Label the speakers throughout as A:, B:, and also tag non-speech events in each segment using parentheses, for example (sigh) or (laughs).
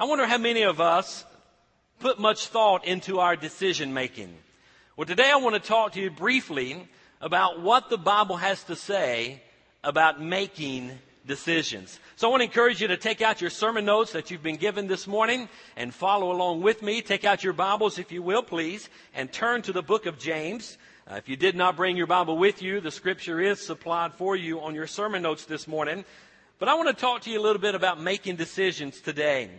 A: I wonder how many of us put much thought into our decision making. Well, today I want to talk to you briefly about what the Bible has to say about making decisions. So I want to encourage you to take out your sermon notes that you've been given this morning and follow along with me. Take out your Bibles, if you will, please, and turn to the book of James. Uh, if you did not bring your Bible with you, the scripture is supplied for you on your sermon notes this morning. But I want to talk to you a little bit about making decisions today.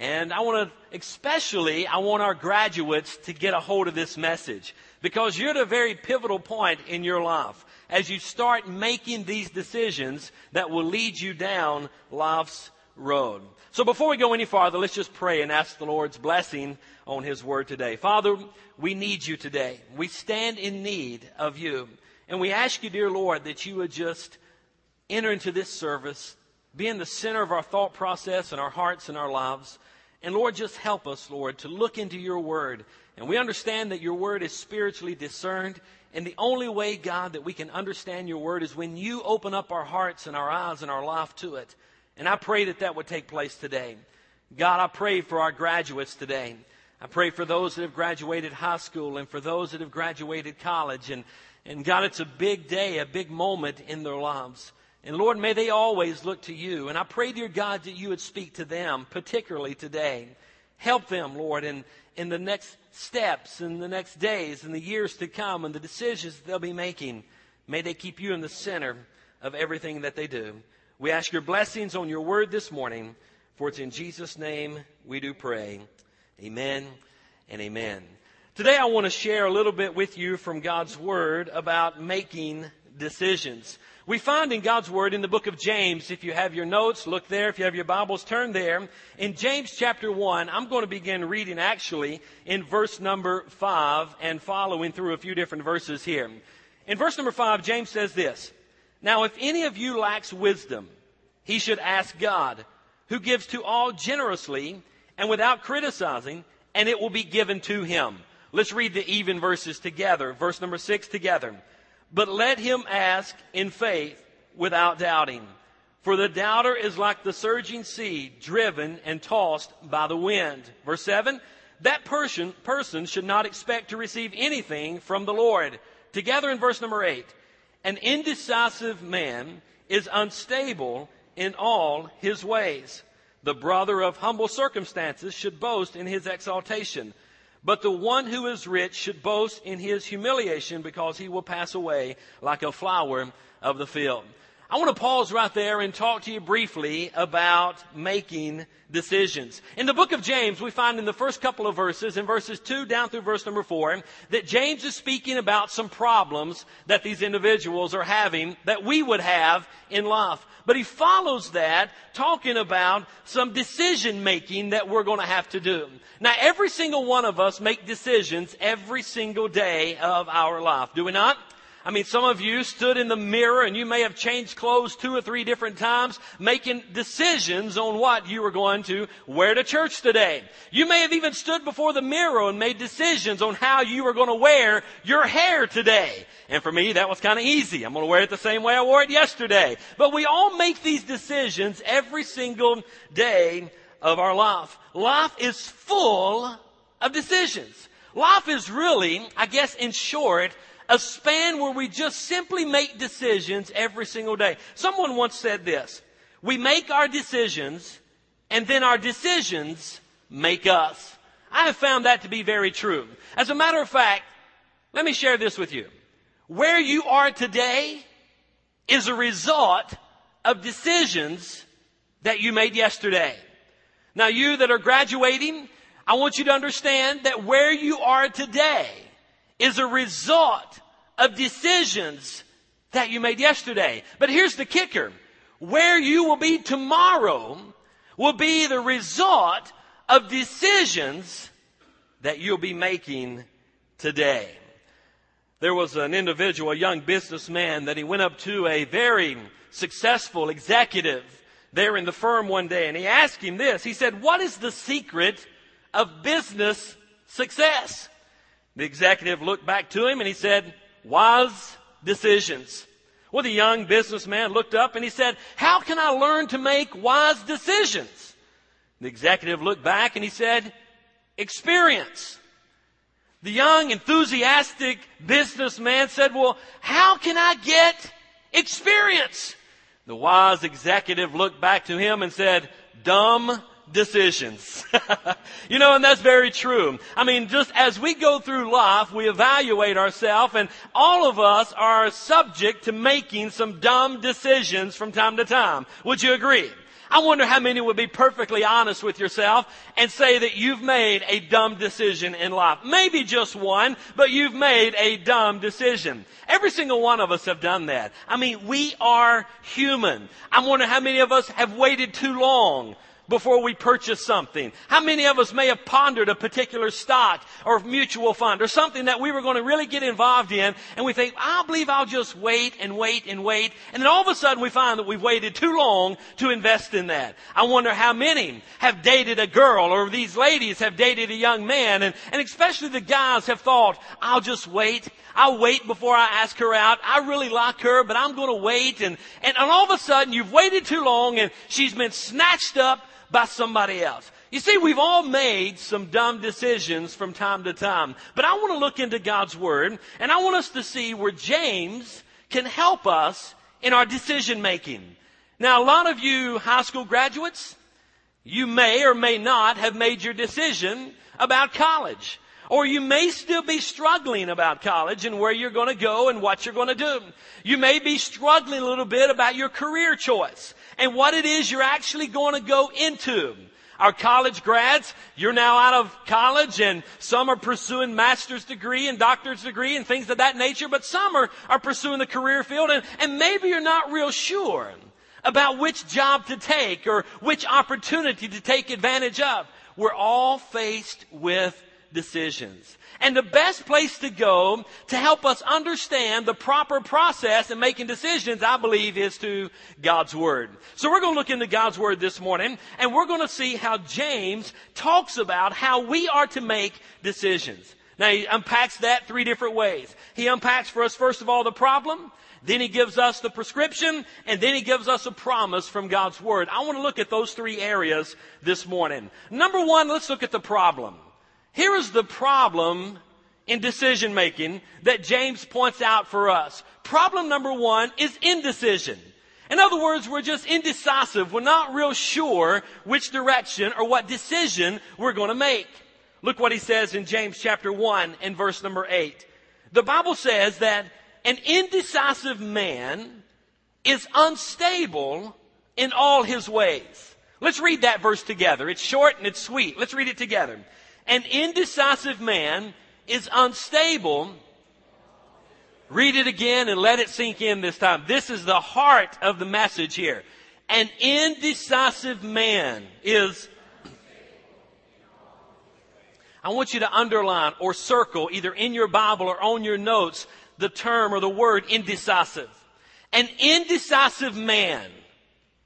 A: And I want to, especially, I want our graduates to get a hold of this message because you're at a very pivotal point in your life as you start making these decisions that will lead you down life's road. So before we go any farther, let's just pray and ask the Lord's blessing on His word today. Father, we need you today. We stand in need of you. And we ask you, dear Lord, that you would just enter into this service, be in the center of our thought process and our hearts and our lives. And Lord, just help us, Lord, to look into your word. And we understand that your word is spiritually discerned. And the only way, God, that we can understand your word is when you open up our hearts and our eyes and our life to it. And I pray that that would take place today. God, I pray for our graduates today. I pray for those that have graduated high school and for those that have graduated college. And, and God, it's a big day, a big moment in their lives. And Lord, may they always look to you. And I pray, dear God, that you would speak to them, particularly today. Help them, Lord, in, in the next steps, in the next days, in the years to come, and the decisions they'll be making. May they keep you in the center of everything that they do. We ask your blessings on your word this morning, for it's in Jesus' name we do pray. Amen and amen. Today I want to share a little bit with you from God's word about making decisions. We find in God's Word in the book of James, if you have your notes, look there. If you have your Bibles, turn there. In James chapter 1, I'm going to begin reading actually in verse number 5 and following through a few different verses here. In verse number 5, James says this Now, if any of you lacks wisdom, he should ask God, who gives to all generously and without criticizing, and it will be given to him. Let's read the even verses together. Verse number 6 together. But let him ask in faith without doubting. For the doubter is like the surging sea, driven and tossed by the wind. Verse 7 That person, person should not expect to receive anything from the Lord. Together in verse number 8 An indecisive man is unstable in all his ways. The brother of humble circumstances should boast in his exaltation but the one who is rich should boast in his humiliation because he will pass away like a flower of the field. I want to pause right there and talk to you briefly about making decisions. In the book of James, we find in the first couple of verses, in verses 2 down through verse number 4, that James is speaking about some problems that these individuals are having that we would have in life. But he follows that talking about some decision making that we're going to have to do. Now, every single one of us make decisions every single day of our life, do we not? I mean, some of you stood in the mirror and you may have changed clothes two or three different times, making decisions on what you were going to wear to church today. You may have even stood before the mirror and made decisions on how you were going to wear your hair today. And for me, that was kind of easy. I'm going to wear it the same way I wore it yesterday. But we all make these decisions every single day of our life. Life is full of decisions. Life is really, I guess in short, a span where we just simply make decisions every single day. Someone once said this, we make our decisions and then our decisions make us. I have found that to be very true. As a matter of fact, let me share this with you. Where you are today is a result of decisions that you made yesterday. Now you that are graduating, I want you to understand that where you are today is a result of decisions that you made yesterday. But here's the kicker. Where you will be tomorrow will be the result of decisions that you'll be making today. There was an individual, a young businessman, that he went up to a very successful executive there in the firm one day and he asked him this. He said, what is the secret of business success? The executive looked back to him and he said, wise decisions. Well, the young businessman looked up and he said, how can I learn to make wise decisions? The executive looked back and he said, experience. The young, enthusiastic businessman said, well, how can I get experience? The wise executive looked back to him and said, dumb decisions. (laughs) you know, and that's very true. I mean, just as we go through life, we evaluate ourselves and all of us are subject to making some dumb decisions from time to time. Would you agree? I wonder how many would be perfectly honest with yourself and say that you've made a dumb decision in life. Maybe just one, but you've made a dumb decision. Every single one of us have done that. I mean, we are human. I wonder how many of us have waited too long before we purchase something? How many of us may have pondered a particular stock or mutual fund or something that we were going to really get involved in and we think, I believe I'll just wait and wait and wait. And then all of a sudden we find that we've waited too long to invest in that. I wonder how many have dated a girl or these ladies have dated a young man and, and especially the guys have thought, I'll just wait. I'll wait before I ask her out. I really like her, but I'm going to wait. And, and, and all of a sudden you've waited too long and she's been snatched up by somebody else. You see, we've all made some dumb decisions from time to time, but I want to look into God's Word and I want us to see where James can help us in our decision making. Now, a lot of you high school graduates, you may or may not have made your decision about college. Or you may still be struggling about college and where you're going to go and what you're going to do. You may be struggling a little bit about your career choice and what it is you're actually going to go into. Our college grads, you're now out of college and some are pursuing master's degree and doctor's degree and things of that nature, but some are, are pursuing the career field and, and maybe you're not real sure about which job to take or which opportunity to take advantage of. We're all faced with decisions. And the best place to go to help us understand the proper process in making decisions, I believe, is to God's Word. So we're going to look into God's Word this morning, and we're going to see how James talks about how we are to make decisions. Now he unpacks that three different ways. He unpacks for us, first of all, the problem. Then he gives us the prescription and then he gives us a promise from God's Word. I want to look at those three areas this morning. Number one, let's look at the problem. Here is the problem in decision making that James points out for us. Problem number one is indecision. In other words, we're just indecisive. We're not real sure which direction or what decision we're going to make. Look what he says in James chapter 1 and verse number 8. The Bible says that an indecisive man is unstable in all his ways. Let's read that verse together. It's short and it's sweet. Let's read it together. An indecisive man is unstable. Read it again and let it sink in this time. This is the heart of the message here. An indecisive man is I want you to underline or circle either in your Bible or on your notes the term or the word indecisive. An indecisive man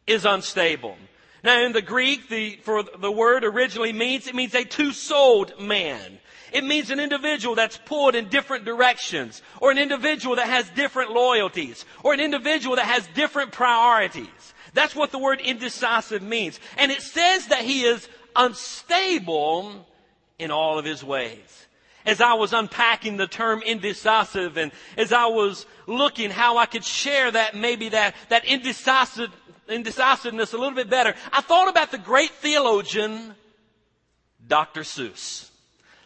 A: is unstable. Now in the Greek, the, for the word originally means, it means a two-souled man. It means an individual that's pulled in different directions, or an individual that has different loyalties, or an individual that has different priorities. That's what the word indecisive means. And it says that he is unstable in all of his ways. As I was unpacking the term indecisive and as I was looking how I could share that maybe that, that indecisive indecisiveness a little bit better, I thought about the great theologian, Dr. Seuss.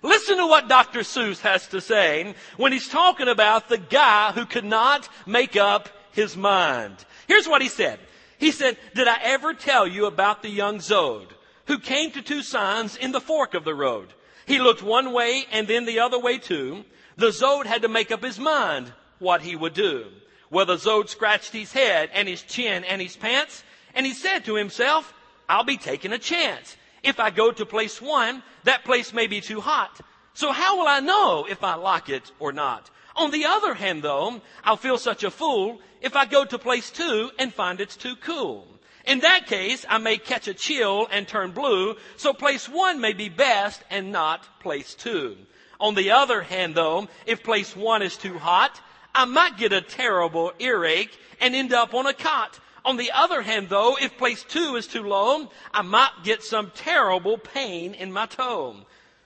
A: Listen to what Dr. Seuss has to say when he's talking about the guy who could not make up his mind. Here's what he said. He said, did I ever tell you about the young Zode who came to two signs in the fork of the road? He looked one way and then the other way too. The Zode had to make up his mind what he would do. Well, the Zode scratched his head and his chin and his pants, and he said to himself, I'll be taking a chance. If I go to place one, that place may be too hot. So how will I know if I like it or not? On the other hand, though, I'll feel such a fool if I go to place two and find it's too cool. In that case, I may catch a chill and turn blue, so place one may be best and not place two. On the other hand, though, if place one is too hot, I might get a terrible earache and end up on a cot. On the other hand, though, if place two is too low, I might get some terrible pain in my toe.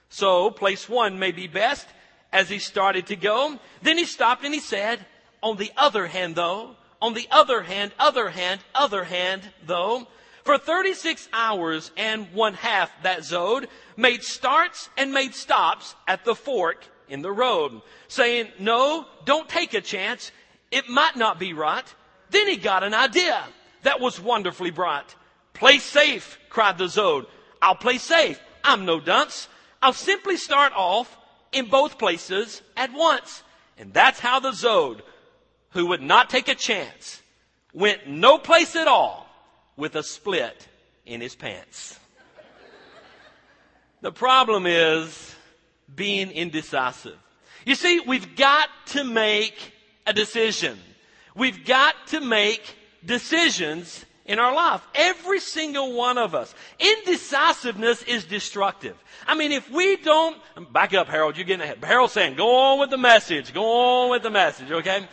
A: So place one may be best as he started to go. Then he stopped and he said, on the other hand, though, on the other hand, other hand, other hand, though, for 36 hours and one half that Zode made starts and made stops at the fork in the road, saying, no, don't take a chance. It might not be right. Then he got an idea that was wonderfully bright. Play safe, cried the Zode. I'll play safe. I'm no dunce. I'll simply start off in both places at once. And that's how the Zode, who would not take a chance, went no place at all with a split in his pants. the problem is being indecisive. You see, we've got to make a decision. We've got to make decisions in our life. Every single one of us. Indecisiveness is destructive. I mean, if we don't, back up, Harold, you're getting ahead. Harold's saying, go on with the message, go on with the message, okay?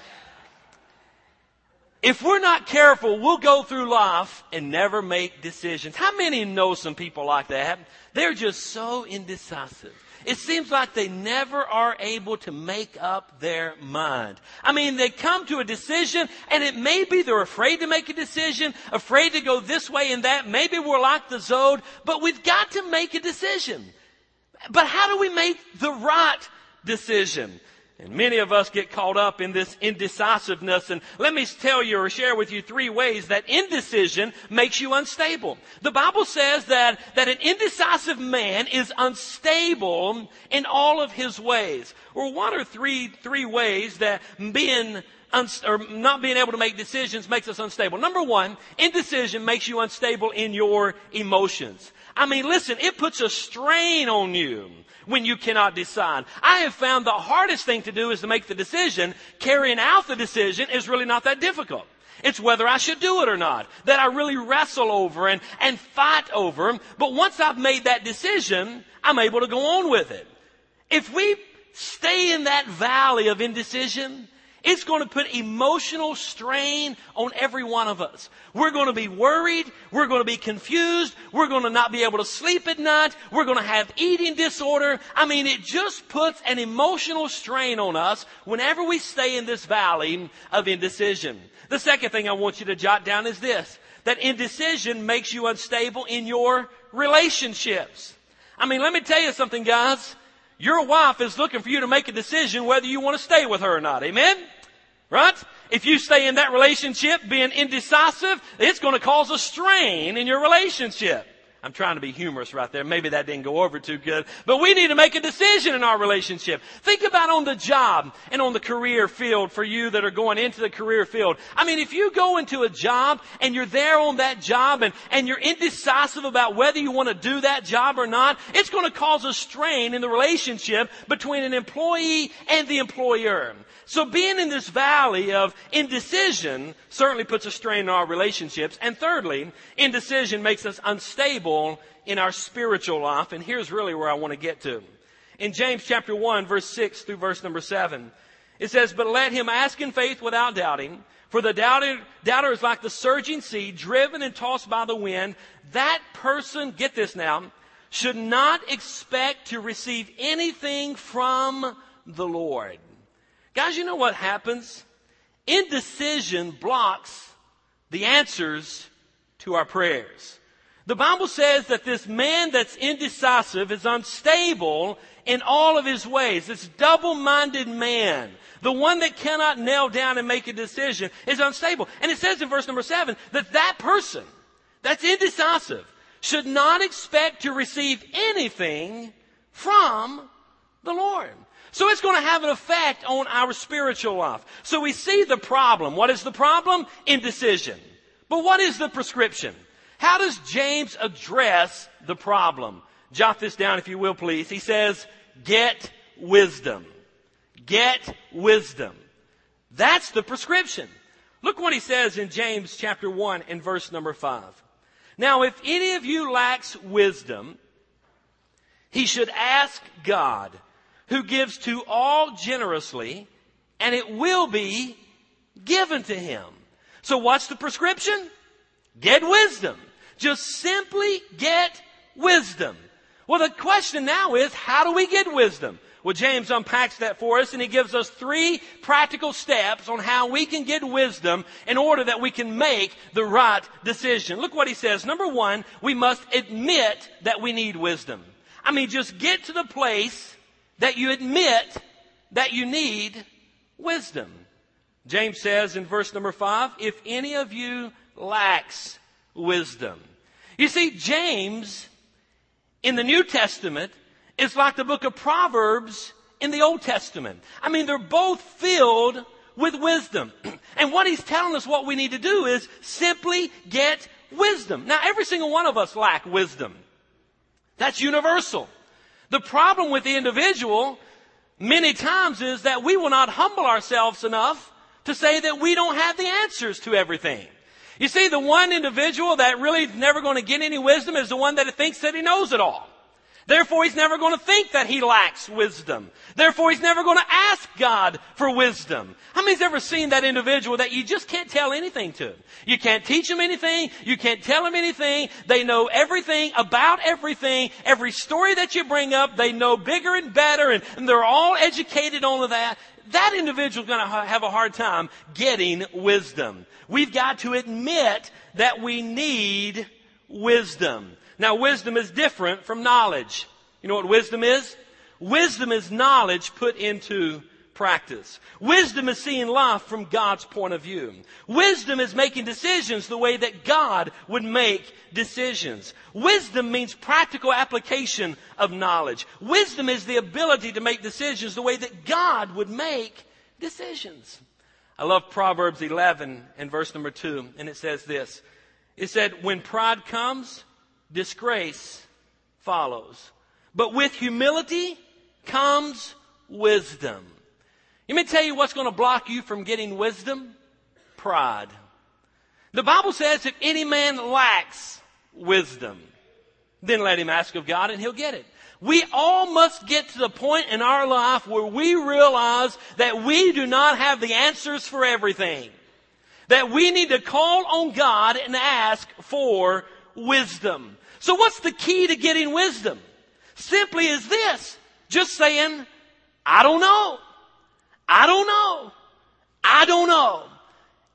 A: If we're not careful, we'll go through life and never make decisions. How many know some people like that? They're just so indecisive. It seems like they never are able to make up their mind. I mean, they come to a decision and it may be they're afraid to make a decision, afraid to go this way and that. Maybe we're like the Zode, but we've got to make a decision. But how do we make the right decision? And many of us get caught up in this indecisiveness. And let me tell you or share with you three ways that indecision makes you unstable. The Bible says that, that an indecisive man is unstable in all of his ways. Or one or three, three ways that being or not being able to make decisions makes us unstable. Number one, indecision makes you unstable in your emotions. I mean, listen, it puts a strain on you when you cannot decide. I have found the hardest thing to do is to make the decision. Carrying out the decision is really not that difficult. It's whether I should do it or not that I really wrestle over and, and fight over. But once I've made that decision, I'm able to go on with it. If we stay in that valley of indecision, it's going to put emotional strain on every one of us. We're going to be worried. We're going to be confused. We're going to not be able to sleep at night. We're going to have eating disorder. I mean, it just puts an emotional strain on us whenever we stay in this valley of indecision. The second thing I want you to jot down is this, that indecision makes you unstable in your relationships. I mean, let me tell you something, guys. Your wife is looking for you to make a decision whether you want to stay with her or not. Amen? Right? If you stay in that relationship being indecisive, it's going to cause a strain in your relationship. I'm trying to be humorous right there. Maybe that didn't go over too good. But we need to make a decision in our relationship. Think about on the job and on the career field for you that are going into the career field. I mean, if you go into a job and you're there on that job and, and you're indecisive about whether you want to do that job or not, it's going to cause a strain in the relationship between an employee and the employer. So being in this valley of indecision certainly puts a strain on our relationships. And thirdly, indecision makes us unstable in our spiritual life. And here's really where I want to get to. In James chapter 1 verse 6 through verse number 7, it says, But let him ask in faith without doubting. For the doubter, doubter is like the surging sea, driven and tossed by the wind. That person, get this now, should not expect to receive anything from the Lord. Guys, you know what happens? Indecision blocks the answers to our prayers. The Bible says that this man that's indecisive is unstable in all of his ways. This double-minded man, the one that cannot nail down and make a decision, is unstable. And it says in verse number seven that that person that's indecisive should not expect to receive anything from the Lord. So it's going to have an effect on our spiritual life. So we see the problem. What is the problem? Indecision. But what is the prescription? How does James address the problem? Jot this down if you will please. He says, get wisdom. Get wisdom. That's the prescription. Look what he says in James chapter 1 and verse number 5. Now if any of you lacks wisdom, he should ask God who gives to all generously, and it will be given to him. So what's the prescription? Get wisdom. Just simply get wisdom. Well, the question now is, how do we get wisdom? Well, James unpacks that for us and he gives us three practical steps on how we can get wisdom in order that we can make the right decision. Look what he says. Number one, we must admit that we need wisdom. I mean, just get to the place that you admit that you need wisdom. James says in verse number five, if any of you lacks wisdom. You see, James in the New Testament is like the book of Proverbs in the Old Testament. I mean, they're both filled with wisdom. (clears throat) And what he's telling us what we need to do is simply get wisdom. Now, every single one of us lack wisdom. That's universal. The problem with the individual many times is that we will not humble ourselves enough to say that we don't have the answers to everything. You see, the one individual that really is never going to get any wisdom is the one that thinks that he knows it all. Therefore, he's never going to think that he lacks wisdom. Therefore, he's never going to ask God for wisdom. How many's ever seen that individual that you just can't tell anything to? You can't teach them anything. You can't tell them anything. They know everything about everything. Every story that you bring up, they know bigger and better, and, and they're all educated on that that individual is going to have a hard time getting wisdom. We've got to admit that we need wisdom. Now, wisdom is different from knowledge. You know what wisdom is? Wisdom is knowledge put into practice. Wisdom is seeing life from God's point of view. Wisdom is making decisions the way that God would make decisions. Wisdom means practical application of knowledge. Wisdom is the ability to make decisions the way that God would make decisions. I love Proverbs 11 and verse number 2, and it says this. It said, when pride comes, disgrace follows. But with humility comes wisdom. Let me tell you what's going to block you from getting wisdom? Pride. The Bible says if any man lacks wisdom, then let him ask of God and he'll get it. We all must get to the point in our life where we realize that we do not have the answers for everything. That we need to call on God and ask for wisdom. So what's the key to getting wisdom? Simply is this. Just saying, I don't know. I don't know. I don't know.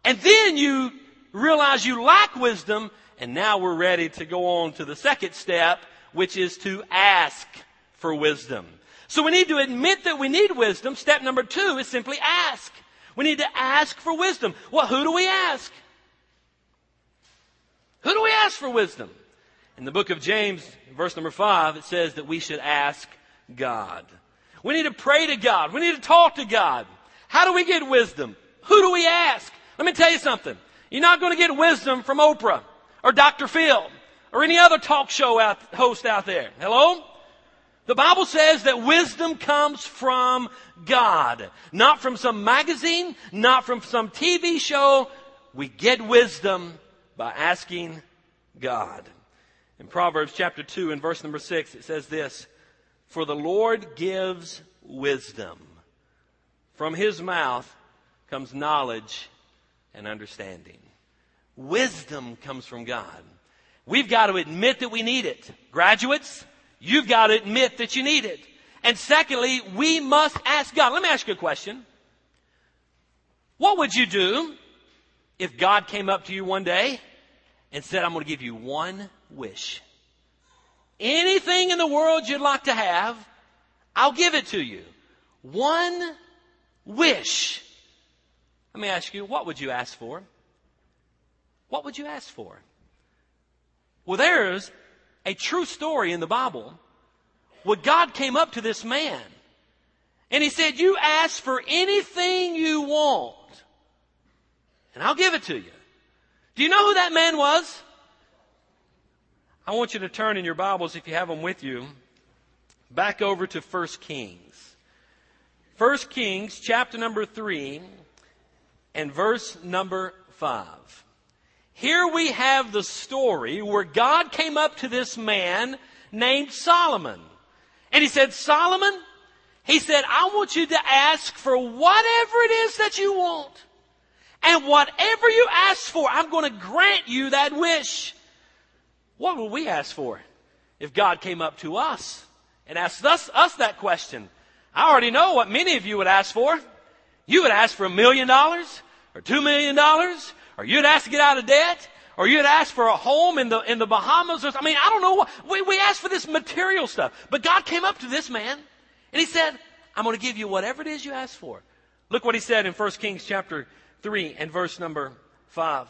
A: And then you realize you lack wisdom and now we're ready to go on to the second step, which is to ask for wisdom. So we need to admit that we need wisdom. Step number two is simply ask. We need to ask for wisdom. Well, who do we ask? Who do we ask for wisdom? In the book of James, verse number five, it says that we should ask God. We need to pray to God. We need to talk to God. How do we get wisdom? Who do we ask? Let me tell you something. You're not going to get wisdom from Oprah or Dr. Phil or any other talk show out, host out there. Hello? The Bible says that wisdom comes from God, not from some magazine, not from some TV show. We get wisdom by asking God. In Proverbs chapter 2 and verse number 6, it says this, For the Lord gives wisdom. From his mouth comes knowledge and understanding. Wisdom comes from God. We've got to admit that we need it. Graduates, you've got to admit that you need it. And secondly, we must ask God. Let me ask you a question. What would you do if God came up to you one day and said, I'm going to give you one wish. Anything in the world you'd like to have, I'll give it to you. One wish. Let me ask you, what would you ask for? What would you ask for? Well, there's a true story in the Bible where God came up to this man and he said, you ask for anything you want and I'll give it to you. Do you know who that man was? I want you to turn in your Bibles, if you have them with you, back over to 1 Kings. 1 Kings, chapter number 3, and verse number 5. Here we have the story where God came up to this man named Solomon. And he said, Solomon, he said, I want you to ask for whatever it is that you want. And whatever you ask for, I'm going to grant you that wish. What would we ask for if God came up to us and asked us, us that question? I already know what many of you would ask for. You would ask for a million dollars or two million dollars or you'd ask to get out of debt or you'd ask for a home in the, in the Bahamas or I mean, I don't know what, we, we asked for this material stuff. But God came up to this man and he said, I'm going to give you whatever it is you ask for. Look what he said in 1 Kings chapter 3 and verse number 5.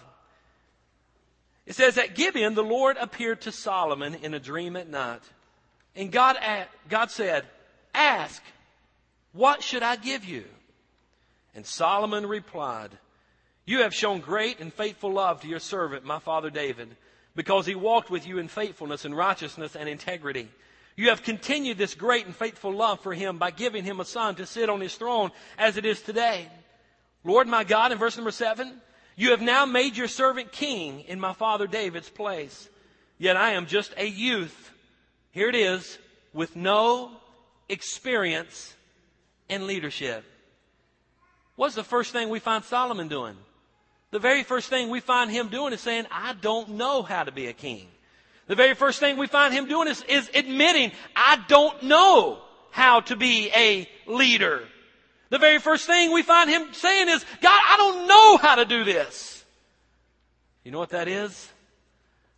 A: It says, At Gibeon, the Lord appeared to Solomon in a dream at night. And God, God said, Ask, what should I give you? And Solomon replied, You have shown great and faithful love to your servant, my father David, because he walked with you in faithfulness and righteousness and integrity. You have continued this great and faithful love for him by giving him a son to sit on his throne as it is today. Lord my God, in verse number seven, you have now made your servant king in my father David's place. Yet I am just a youth. Here it is, with no experience in leadership. What's the first thing we find Solomon doing? The very first thing we find him doing is saying, I don't know how to be a king. The very first thing we find him doing is, is admitting, I don't know how to be a leader. The very first thing we find him saying is, God, I don't know how to do this. You know what that is?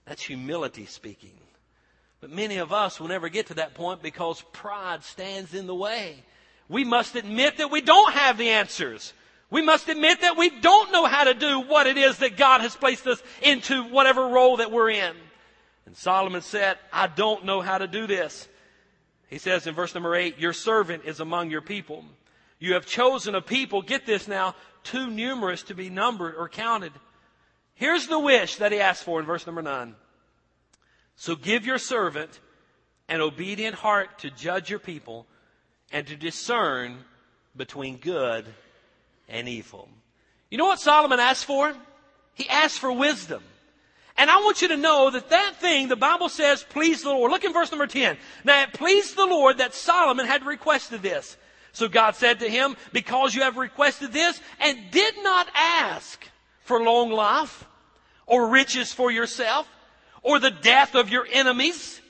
A: That's humility speaking. But many of us will never get to that point because pride stands in the way. We must admit that we don't have the answers. We must admit that we don't know how to do what it is that God has placed us into whatever role that we're in. And Solomon said, I don't know how to do this. He says in verse number eight, your servant is among your people. You have chosen a people, get this now, too numerous to be numbered or counted. Here's the wish that he asked for in verse number nine. So give your servant an obedient heart to judge your people and to discern between good and evil. You know what Solomon asked for? He asked for wisdom. And I want you to know that that thing, the Bible says, please the Lord. Look in verse number 10. Now it pleased the Lord that Solomon had requested this. So God said to him, because you have requested this and did not ask for long life or riches for yourself or the death of your enemies,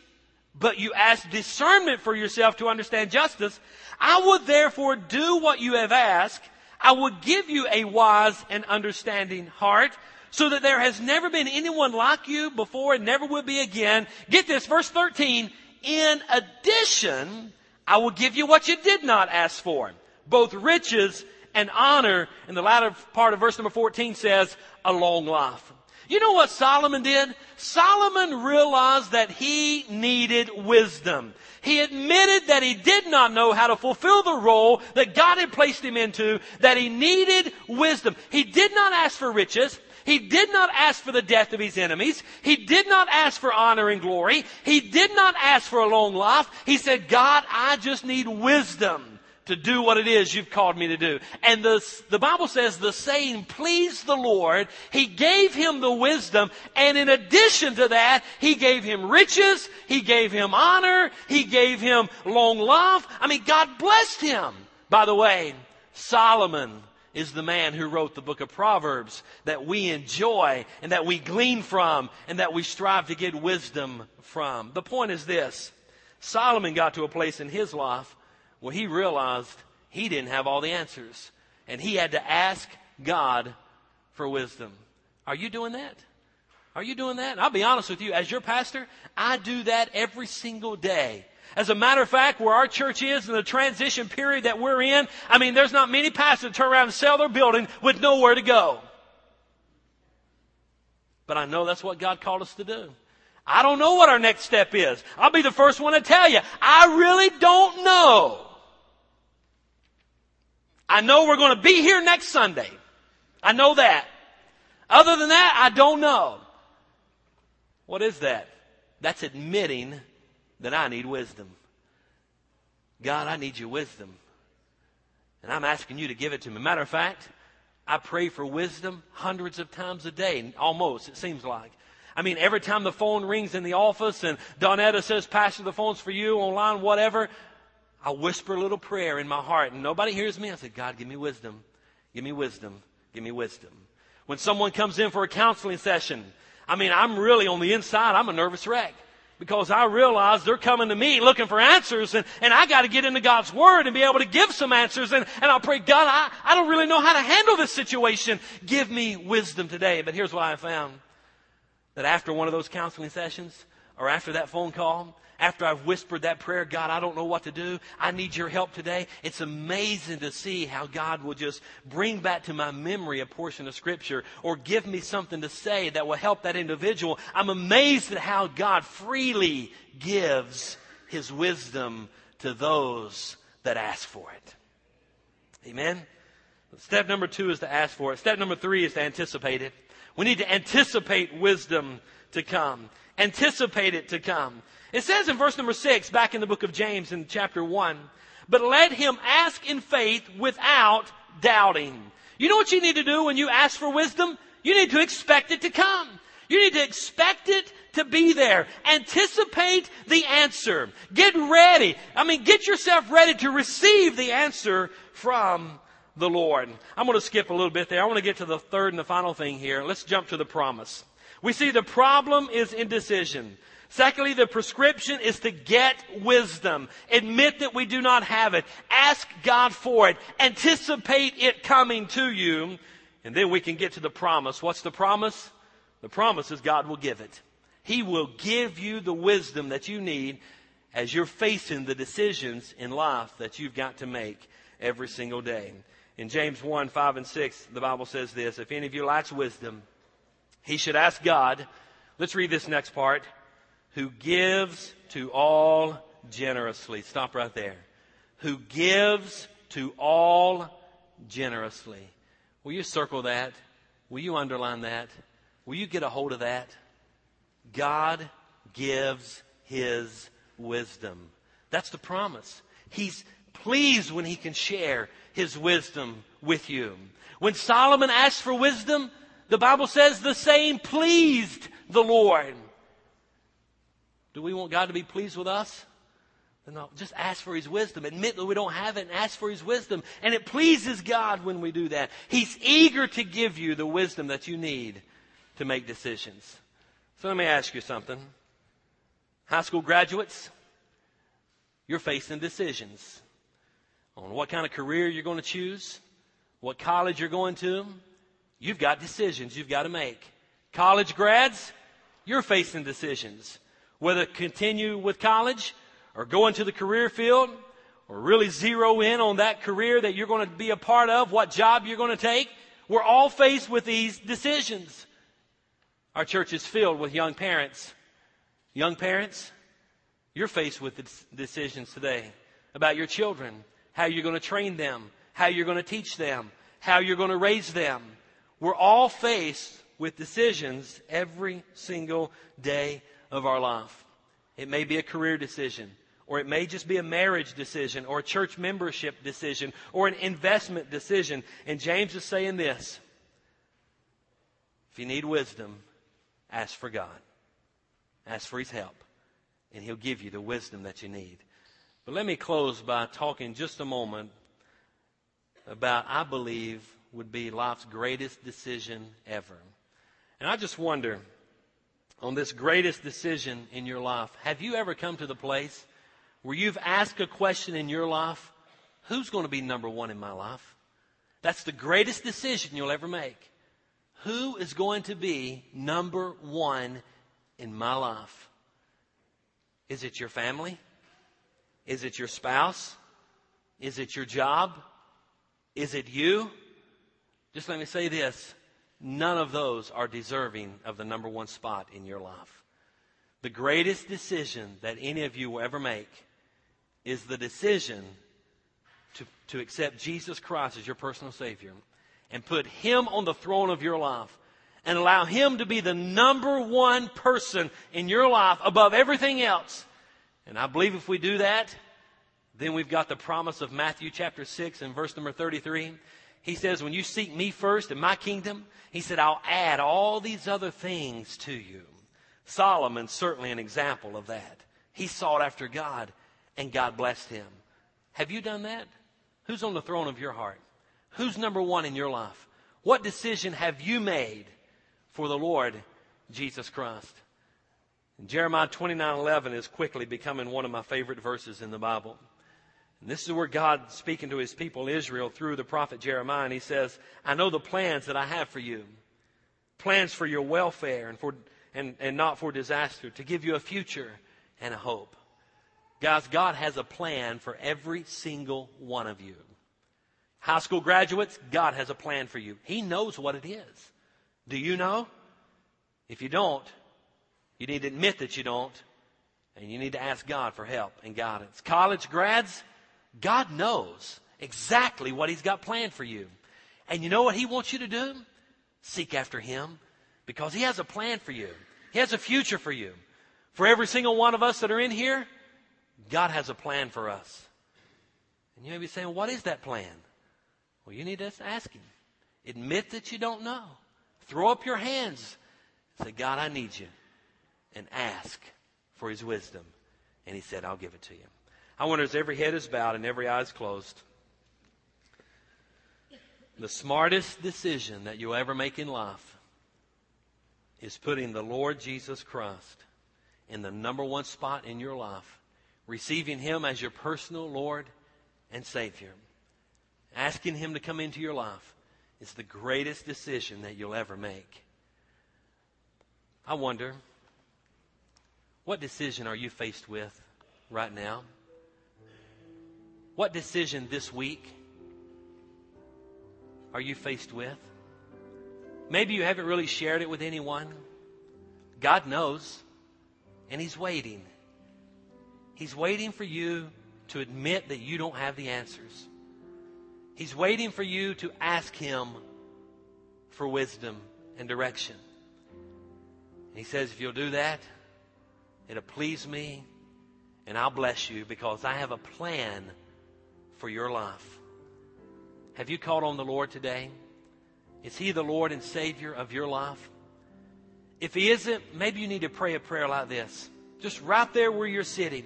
A: but you asked discernment for yourself to understand justice, I would therefore do what you have asked. I would give you a wise and understanding heart so that there has never been anyone like you before and never will be again. Get this, verse 13. In addition, I will give you what you did not ask for, both riches and honor. And the latter part of verse number 14 says, a long life. You know what Solomon did? Solomon realized that he needed wisdom. He admitted that he did not know how to fulfill the role that God had placed him into, that he needed wisdom. He did not ask for riches. He did not ask for the death of his enemies. He did not ask for honor and glory. He did not ask for a long life. He said, God, I just need wisdom to do what it is you've called me to do. And the, the Bible says the saying pleased the Lord. He gave him the wisdom. And in addition to that, he gave him riches. He gave him honor. He gave him long life. I mean, God blessed him. By the way, Solomon is the man who wrote the book of Proverbs that we enjoy and that we glean from and that we strive to get wisdom from. The point is this. Solomon got to a place in his life where he realized he didn't have all the answers and he had to ask God for wisdom. Are you doing that? Are you doing that? I'll be honest with you, as your pastor, I do that every single day. As a matter of fact, where our church is in the transition period that we're in, I mean, there's not many pastors turn around and sell their building with nowhere to go. But I know that's what God called us to do. I don't know what our next step is. I'll be the first one to tell you. I really don't know. I know we're going to be here next Sunday. I know that. Other than that, I don't know. What is that? That's admitting that I need wisdom. God, I need your wisdom. And I'm asking you to give it to me. Matter of fact, I pray for wisdom hundreds of times a day, almost, it seems like. I mean, every time the phone rings in the office and Donetta says, Pastor, the phone's for you, online, whatever, I whisper a little prayer in my heart and nobody hears me. I say, God, give me wisdom. Give me wisdom. Give me wisdom. When someone comes in for a counseling session, I mean, I'm really on the inside, I'm a nervous wreck because I realize they're coming to me looking for answers and, and I got to get into God's Word and be able to give some answers. And, and I'll pray, God, I, I don't really know how to handle this situation. Give me wisdom today. But here's what I found that after one of those counseling sessions or after that phone call, after I've whispered that prayer, God, I don't know what to do. I need your help today. It's amazing to see how God will just bring back to my memory a portion of scripture or give me something to say that will help that individual. I'm amazed at how God freely gives his wisdom to those that ask for it. Amen. Step number two is to ask for it. Step number three is to anticipate it. We need to anticipate wisdom to come. Anticipate it to come. It says in verse number six, back in the book of James in chapter one, but let him ask in faith without doubting. You know what you need to do when you ask for wisdom? You need to expect it to come. You need to expect it to be there. Anticipate the answer. Get ready. I mean, get yourself ready to receive the answer from the Lord. I'm going to skip a little bit there. I want to get to the third and the final thing here. Let's jump to the promise. We see the problem is indecision. Secondly, the prescription is to get wisdom. Admit that we do not have it. Ask God for it. Anticipate it coming to you. And then we can get to the promise. What's the promise? The promise is God will give it. He will give you the wisdom that you need as you're facing the decisions in life that you've got to make every single day. In James 1, 5 and 6, the Bible says this, if any of you lacks wisdom, he should ask God. Let's read this next part who gives to all generously. Stop right there. Who gives to all generously. Will you circle that? Will you underline that? Will you get a hold of that? God gives his wisdom. That's the promise. He's pleased when he can share his wisdom with you. When Solomon asked for wisdom, the Bible says the same pleased the Lord. Do we want God to be pleased with us? No, just ask for His wisdom. Admit that we don't have it and ask for His wisdom. And it pleases God when we do that. He's eager to give you the wisdom that you need to make decisions. So let me ask you something. High school graduates, you're facing decisions on what kind of career you're going to choose, what college you're going to. You've got decisions you've got to make. College grads, you're facing decisions whether continue with college or go into the career field or really zero in on that career that you're going to be a part of, what job you're going to take. We're all faced with these decisions. Our church is filled with young parents. Young parents, you're faced with decisions today about your children, how you're going to train them, how you're going to teach them, how you're going to raise them. We're all faced with decisions every single day of our life. It may be a career decision, or it may just be a marriage decision, or a church membership decision, or an investment decision. And James is saying this if you need wisdom, ask for God, ask for His help, and He'll give you the wisdom that you need. But let me close by talking just a moment about, I believe, would be life's greatest decision ever. And I just wonder, on this greatest decision in your life, have you ever come to the place where you've asked a question in your life, who's going to be number one in my life? That's the greatest decision you'll ever make. Who is going to be number one in my life? Is it your family? Is it your spouse? Is it your job? Is it you? Just let me say this. None of those are deserving of the number one spot in your life. The greatest decision that any of you will ever make is the decision to, to accept Jesus Christ as your personal Savior and put Him on the throne of your life and allow Him to be the number one person in your life above everything else. And I believe if we do that, then we've got the promise of Matthew chapter 6 and verse number 33. He says, when you seek me first in my kingdom, he said, I'll add all these other things to you. Solomon's certainly an example of that. He sought after God and God blessed him. Have you done that? Who's on the throne of your heart? Who's number one in your life? What decision have you made for the Lord Jesus Christ? Jeremiah 29:11 is quickly becoming one of my favorite verses in the Bible. And this is where God speaking to his people Israel through the prophet Jeremiah and he says, "I know the plans that I have for you. Plans for your welfare and for and, and not for disaster, to give you a future and a hope." Guys, God has a plan for every single one of you. High school graduates, God has a plan for you. He knows what it is. Do you know? If you don't, you need to admit that you don't, and you need to ask God for help and guidance. College grads, God knows exactly what He's got planned for you. And you know what He wants you to do? Seek after Him because He has a plan for you. He has a future for you. For every single one of us that are in here, God has a plan for us. And you may be saying, what is that plan? Well, you need to ask Him. Admit that you don't know. Throw up your hands. Say, God, I need you. And ask for His wisdom. And He said, I'll give it to you. I wonder as every head is bowed and every eye is closed, the smartest decision that you'll ever make in life is putting the Lord Jesus Christ in the number one spot in your life, receiving Him as your personal Lord and Savior. Asking Him to come into your life is the greatest decision that you'll ever make. I wonder, what decision are you faced with right now? What decision this week are you faced with? Maybe you haven't really shared it with anyone. God knows, and He's waiting. He's waiting for you to admit that you don't have the answers. He's waiting for you to ask Him for wisdom and direction. And he says, if you'll do that, it'll please me and I'll bless you because I have a plan for your life. Have you called on the Lord today? Is He the Lord and Savior of your life? If He isn't, maybe you need to pray a prayer like this. Just right there where you're sitting.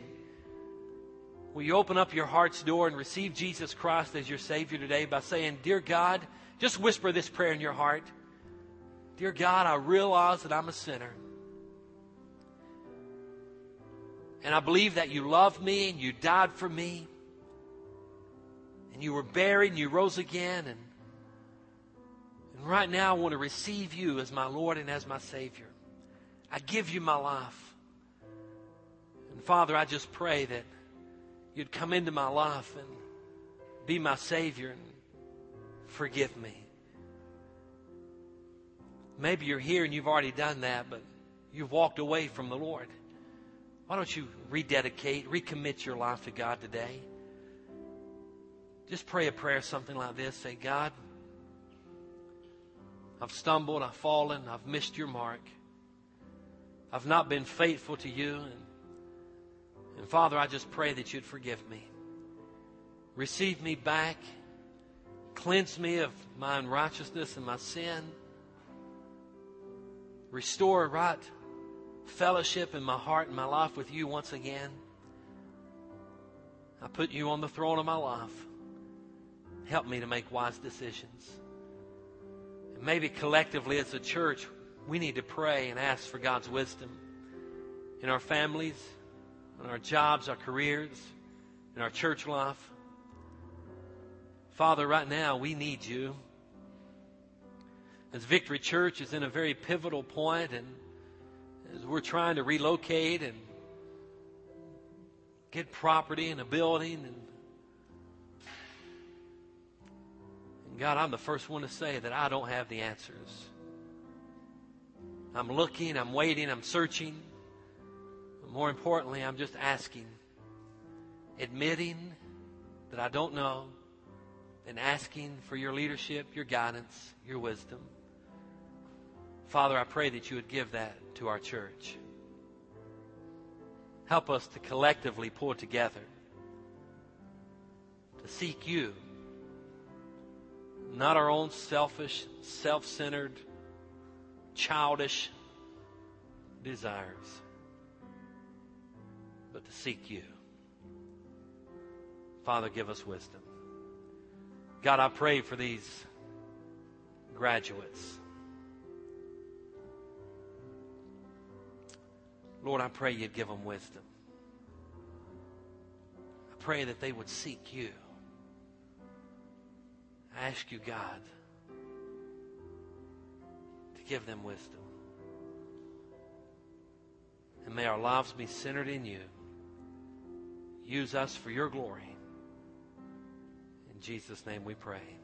A: Will you open up your heart's door and receive Jesus Christ as your Savior today by saying, Dear God, just whisper this prayer in your heart. Dear God, I realize that I'm a sinner. And I believe that you love me and you died for me. And you were buried and you rose again. And, and right now I want to receive you as my Lord and as my Savior. I give you my life. And Father, I just pray that you'd come into my life and be my Savior and forgive me. Maybe you're here and you've already done that, but you've walked away from the Lord. Why don't you rededicate, recommit your life to God today? Just pray a prayer something like this. Say, God, I've stumbled, I've fallen, I've missed your mark. I've not been faithful to you. And and Father, I just pray that you'd forgive me. Receive me back. Cleanse me of my unrighteousness and my sin. Restore right fellowship in my heart and my life with you once again. I put you on the throne of my life. Help me to make wise decisions. And maybe collectively as a church, we need to pray and ask for God's wisdom in our families in our jobs, our careers, in our church life. Father, right now we need you. As Victory Church is in a very pivotal point and as we're trying to relocate and get property and a building and God, I'm the first one to say that I don't have the answers. I'm looking, I'm waiting, I'm searching more importantly, I'm just asking, admitting that I don't know, and asking for your leadership, your guidance, your wisdom. Father, I pray that you would give that to our church. Help us to collectively pull together to seek you, not our own selfish, self centered, childish desires but to seek you. Father, give us wisdom. God, I pray for these graduates. Lord, I pray you'd give them wisdom. I pray that they would seek you. I ask you, God, to give them wisdom. And may our lives be centered in you. Use us for your glory. In Jesus' name we pray.